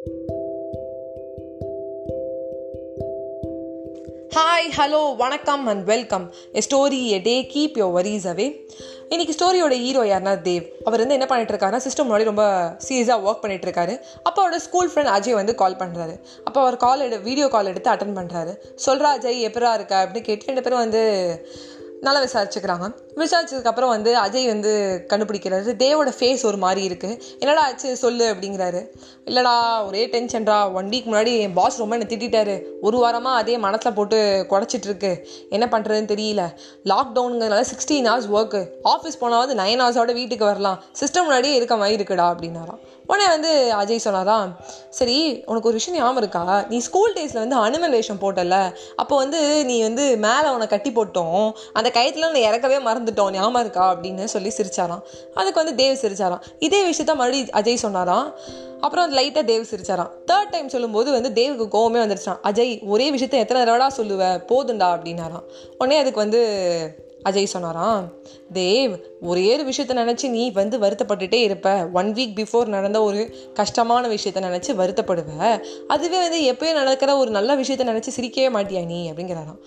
Hi hello வணக்கம் and welcome a story a day keep your worries away இன்றைக்கி ஸ்டோரியோட hero யாருன்னா தேவ். அவர் வந்து என்ன பண்ணிட்டு இருக்காருன்னா சிஸ்டம் முன்னாடி ரொம்ப சீரியஸாக ஒர்க் பண்ணிட்டு இருக்காரு அப்போ அவரோட ஸ்கூல் ஃப்ரெண்ட் அஜய் வந்து கால் பண்ணுறாரு அப்போ அவர் கால் எடு வீடியோ கால் எடுத்து அட்டன் பண்ணுறாரு சொல்கிறா அஜய் எப்பரா இருக்கா? அப்படின்னு கேட்டு ரெண்டு பேரும் வந்து நல்லா விசாரிச்சுக்கிறாங்க. விசாரிச்சதுக்கப்புறம் வந்து அஜய் வந்து கண்டுபிடிக்கிறாரு. தேவோட ஃபேஸ் ஒரு மாதிரி இருக்குது என்னடா ஆச்சு? சொல்லு அப்படிங்கிறாரு. இல்லைடா ஒரே டென்ஷன்டா ஒன் வீக் முன்னாடி என் பாஸ் ரொம்ப என்னை திட்டாரு ஒரு வாரமாக அதே மனசில் போட்டு குடச்சிட்ருக்கு என்ன பண்ணுறதுன்னு தெரியல. லாக்டவுனுங்கிறதுனால சிக்ஸ்டீன் ஹவர்ஸ் ஒர்க்கு ஆஃபீஸ் போனாவது நைன் ஹவர்ஸோட வீட்டுக்கு வரலாம். சிஸ்டம் முன்னாடியே இருக்க மாதிரி இருக்குடா அப்படின்னாராம். உடனே வந்து அஜய் சொன்னாராம் சரி உனக்கு ஒரு விஷயம் ஞாபகம் இருக்கா? நீ ஸ்கூல் டேஸில் வந்து அனுமன் வேஷம் போட்டல அப்போ வந்து நீ வந்து மேலே உன கட்டி போட்டோம். அந்த கயத்தில் நான் இறக்கவே மறந்துட்டோம் ஞாபகம் இருக்கா அப்படின்னு சொல்லி சிரிச்சாராம். அதுக்கு வந்து தேவ் சிரிச்சாராம். இதே விஷயத்த மறுபடியும் அஜய் சொன்னாராம். அப்புறம் லைட்டாக தேவ் சிரிச்சாராம். தேர்ட் டைம் சொல்லும்போது வந்து தேவுக்கு கோவமே வந்துருச்சான் அஜய் ஒரே விஷயத்த எத்தனை தடவைடா சொல்லுவேன் போதுண்டா அப்படின்னாராம். உடனே அதுக்கு வந்து அஜய் சொன்னாராம் தேவ் ஒரே ஒரு விஷயத்த நினச்சி நீ வந்து வருத்தப்பட்டுட்டே இருப்ப. ஒன் வீக் பிஃபோர் நடந்த ஒரு கஷ்டமான விஷயத்த நினச்சி வருத்தப்படுவ. அதுவே வந்து எப்பயும் நடக்கிற ஒரு நல்ல விஷயத்த நினச்சி சிரிக்கவே மாட்டியா நீ? அப்படிங்கிறாராம்.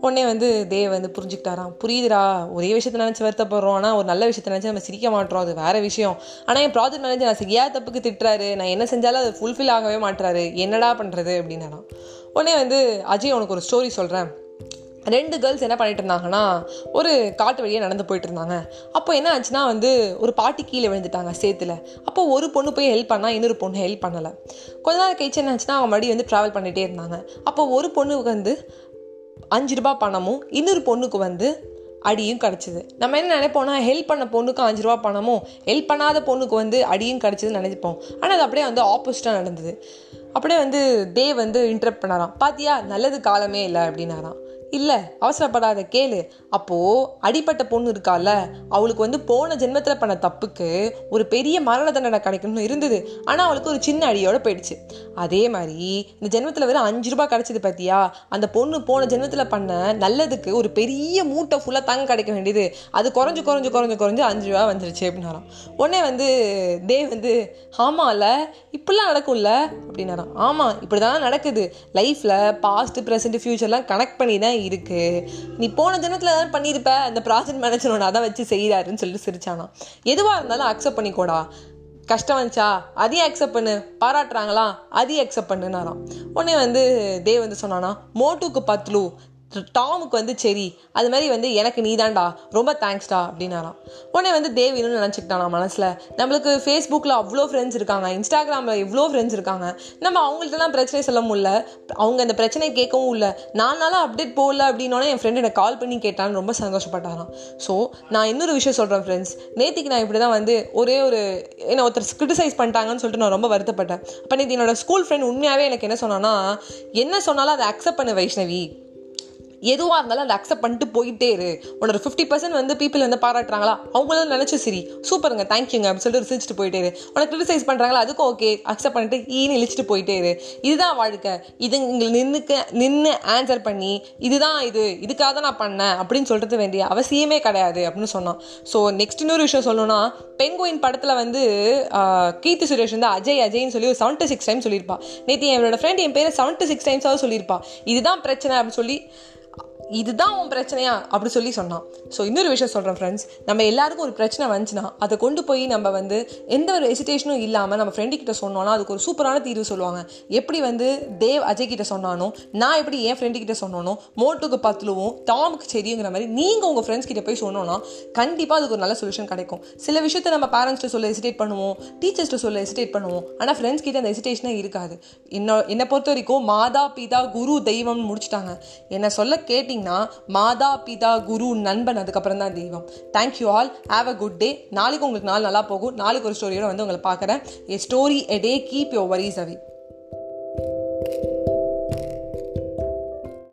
உடனே வந்து தேவ் வந்து புரிஞ்சுக்கிட்டாராம். புரியுதுடா ஒரே விஷயத்த நினச்சி வருத்தப்படுறோம். ஆனால் ஒரு நல்ல விஷயத்த நினச்சி நம்ம சிரிக்க மாட்டோம். அது வேற விஷயம். ஆனால் என் ப்ராஜெக்ட் மேனேஜர் நான் செய்யாத தப்புக்கு திட்டுறாரு. நான் என்ன செஞ்சாலும் அது ஃபுல்ஃபில் ஆகவே மாட்டுறாரு. என்னடா பண்ணுறது அப்படின்னாராம். உடனே வந்து அஜய் உனக்கு ஒரு ஸ்டோரி சொல்கிறேன் ரெண்டு கேர்ள்ஸ் என்ன பண்ணிட்டு இருந்தாங்கன்னா ஒரு காட்டு வழியாக நடந்து போயிட்டு இருந்தாங்க. அப்போ என்ன ஆச்சுன்னா வந்து ஒரு பாட்டி கீழே விழுந்துட்டாங்க சேத்துல. அப்போ ஒரு பொண்ணு போய் ஹெல்ப் பண்ணால் இன்னொரு பொண்ணு ஹெல்ப் பண்ணலை. கொஞ்ச நாள் கழிச்சு என்ன ஆச்சுன்னா அவங்க மறுபடியும் வந்து ட்ராவல் பண்ணிகிட்டே இருந்தாங்க. அப்போ ஒரு பொண்ணுக்கு வந்து அஞ்சு ரூபா பணமும் இன்னொரு பொண்ணுக்கு வந்து அடியும் கிடச்சிது. நம்ம என்ன நினைப்போம்னா ஹெல்ப் பண்ண பொண்ணுக்கு அஞ்சு ரூபா பணமும் ஹெல்ப் பண்ணாத பொண்ணுக்கு வந்து அடியும் கிடச்சிதுன்னு நினைப்போம். ஆனால் அது அப்படியே வந்து ஆப்போசிட்டாக நடந்தது. அப்படியே வந்து டே வந்து இன்டரப்ட் பண்ணாராம். பாத்தியா நல்லது காலமே இல்லை அப்படின்னாராம். இல்லை அவசரப்படாத கேளு. அப்போது அடிப்பட்ட பொண்ணு இருக்கால அவளுக்கு வந்து போன ஜென்மத்தில் பண்ண தப்புக்கு ஒரு பெரிய மரண தண்டனை கிடைக்கணும்னு இருந்தது. ஆனால் அவளுக்கு ஒரு சின்ன அடியோட போயிடுச்சு. அதே மாதிரி இந்த ஜென்மத்தில் வெறும் அஞ்சு ரூபாய் கிடைச்சது பார்த்தியா அந்த பொண்ணு போன ஜென்மத்தில் பண்ண நல்லதுக்கு ஒரு பெரிய மூட்டை ஃபுல்லாக தங்க கிடைக்க வேண்டியது. அது குறைஞ்சு குறைஞ்சு குறைஞ்சு குறைஞ்சு அஞ்சு ரூபா வந்துருச்சு அப்படின்னாராம். உடனே வந்து தேவ் வந்து ஆமாம்ல இப்படிலாம் நடக்கும்ல? அப்படின்னாராம். ஆமாம் இப்படி தான் நடக்குது. லைஃப்பில் பாஸ்ட் ப்ரெசென்ட் ஃப்யூச்சர்லாம் கனெக்ட் பண்ணி தான் இருக்கு. நீ போன தினத்தில் ஏதாவது பண்ணியிருப்ப அந்த ப்ராஜெக்ட் மேனேஜரோட அதான் வச்சு செய்கிறாருன்னு சொல்லிட்டு சிரிச்சானா. எதுவாக இருந்தாலும் அக்செப்ட் பண்ணிக்கோடா. கஷ்டம் வந்துச்சா? அதையும் அக்செப்ட் பண்ணு. பாராட்டுறாங்களா? அதையும் அக்செப்ட் பண்ணுனாராம். உடனே வந்து தேவ் வந்து சொன்னானா மோட்டுக்கு பத்லு டாமுக்கு வந்து சரி அது மாதிரி வந்து எனக்கு நீ தான்டா ரொம்ப தேங்க்ஸ்டா அப்படின்னாராம். உடனே வந்து தேவ் இன்னும் நினச்சிக்கிட்டானா மனசில். நம்மளுக்கு ஃபேஸ்புக்கில் அவ்வளோ ஃப்ரெண்ட்ஸ் இருக்காங்க இன்ஸ்டாகிராமில் இவ்வளோ ஃப்ரெண்ட்ஸ் இருக்காங்க. நம்ம அவங்கள்ட்டலாம் பிரச்சனை சொல்ல முடியல. அவங்க அந்த பிரச்சனை கேட்கவும் இல்லை. நானாலும் அப்டேட் போகல அப்படின்னோடனே என் ஃப்ரெண்டு எனக்கு கால் பண்ணி கேட்டான்னு ரொம்ப சந்தோஷப்பட்டாராம். ஸோ நான் இன்னொரு விஷயம் சொல்கிறேன் ஃப்ரெண்ட்ஸ் நேற்றுக்கு நான் இப்படி தான் வந்து ஒரே ஒரு என்ன ஒருத்தர் கிரிட்டிசைஸ் பண்ணிட்டாங்கன்னு சொல்லிட்டு நான் ரொம்ப வருத்தப்பட்டேன். அப்போ நேற்று என்னோட ஸ்கூல் ஃப்ரெண்ட் உண்மையாகவே எனக்கு என்ன சொன்னான்னா என்ன சொன்னாலும் அதை அக்செப்ட் பண்ணு வைஷ்ணவி. எதுவாக இருந்தாலும் அதை அக்செப்ட் பண்ணிட்டு போயிட்டே இரு. உன்னோட ஃபிஃப்டி பர்சன்ட் வந்து பீப்பிள் வந்து பாராட்டுறாங்களா? அவங்களும் நினச்சி சரி. சூப்பருங்க தேங்க்யூங்க அப்படின்னு சொல்லிட்டு ரிசிச்சுட்டு போயிட்டே இரு. உனக்கு கிரிட்டிசைஸ் பண்ணுறாங்களா அதுக்கும் ஓகே அக்செப்ட் பண்ணிட்டு ஈன்னு இழிச்சிட்டு போயிட்டே இரு. இதுதான் வாழ்க்கை. இது இங்கே நின்றுக்க நின்று ஆன்சர் பண்ணி இதுதான் இது இதுக்காக தான் நான் பண்ணேன் அப்படின்னு சொல்கிறது வேண்டிய அவசியமே கிடையாது அப்படின்னு சொன்னான். ஸோ நெக்ஸ்ட் இன்னொரு விஷயம் சொல்லணும்னா பெங்குயின் படத்தில் வந்து கீர்த்தி சுரேஷ் வந்து அஜய் அஜய்னு சொல்லி ஒரு செவன்ட்டி சிக்ஸ் டைம் சொல்லியிருப்பா. நேற்று என்னோட ஃப்ரெண்ட் என் பேர் செவன்ட்டி சிக்ஸ் டைம்ஸாவது சொல்லியிருப்பா. இதுதான் பிரச்சனை அப்படின்னு சொல்லி இதுதான் உன் பிரச்சனையா? அப்படி சொல்லி சொன்னான். ஸோ இன்னொரு விஷயம் சொல்கிறேன் ஃப்ரெண்ட்ஸ் நம்ம எல்லாருக்கும் ஒரு பிரச்சனை வந்துச்சுன்னா அதை கொண்டு போய் நம்ம வந்து எந்த ஒரு ஹெசிடேஷனும் இல்லாமல் நம்ம ஃப்ரெண்டு கிட்ட சொன்னோம்னா அதுக்கு ஒரு சூப்பரான தீர்வு சொல்லுவாங்க. எப்படி வந்து தேவ் அஜய் கிட்ட சொன்னானோ நான் எப்படி என் ஃப்ரெண்டு கிட்ட சொன்னானோ மோட்டுக்கு பத்துலுவும் டாமுக்கு சரிங்கிற மாதிரி நீங்கள் உங்கள் ஃப்ரெண்ட்ஸ் கிட்ட போய் சொன்னோன்னா கண்டிப்பாக அதுக்கு ஒரு நல்ல சொல்யூஷன் கிடைக்கும். சில விஷயத்தை நம்ம பேரண்ட்ஸ்ட்டு சொல்ல ஹெசிடேட் பண்ணுவோம் டீச்சர்ஸ்ட்டு சொல்ல ஹெசிடேட் பண்ணுவோம். ஆனால் ஃப்ரெண்ட்ஸ் கிட்ட அந்த ஹெசிடேஷனே இருக்காது. என்ன என்னை பொறுத்த வரைக்கும் மாதா பிதா குரு தெய்வம்னு முடிச்சிட்டாங்க. என்னை சொல்ல கேட்டிங்க பார்த்தீங்கன்னா மாதா பிதா குரு நண்பன் அதுக்கப்புறம் தான் தெய்வம். Thank you all have a good day நாளைக்கு உங்களுக்கு நாள் நல்லா போகும். நாளைக்கு ஒரு ஸ்டோரியோட வந்து உங்களை பார்க்குறேன். A story a day keep your worries away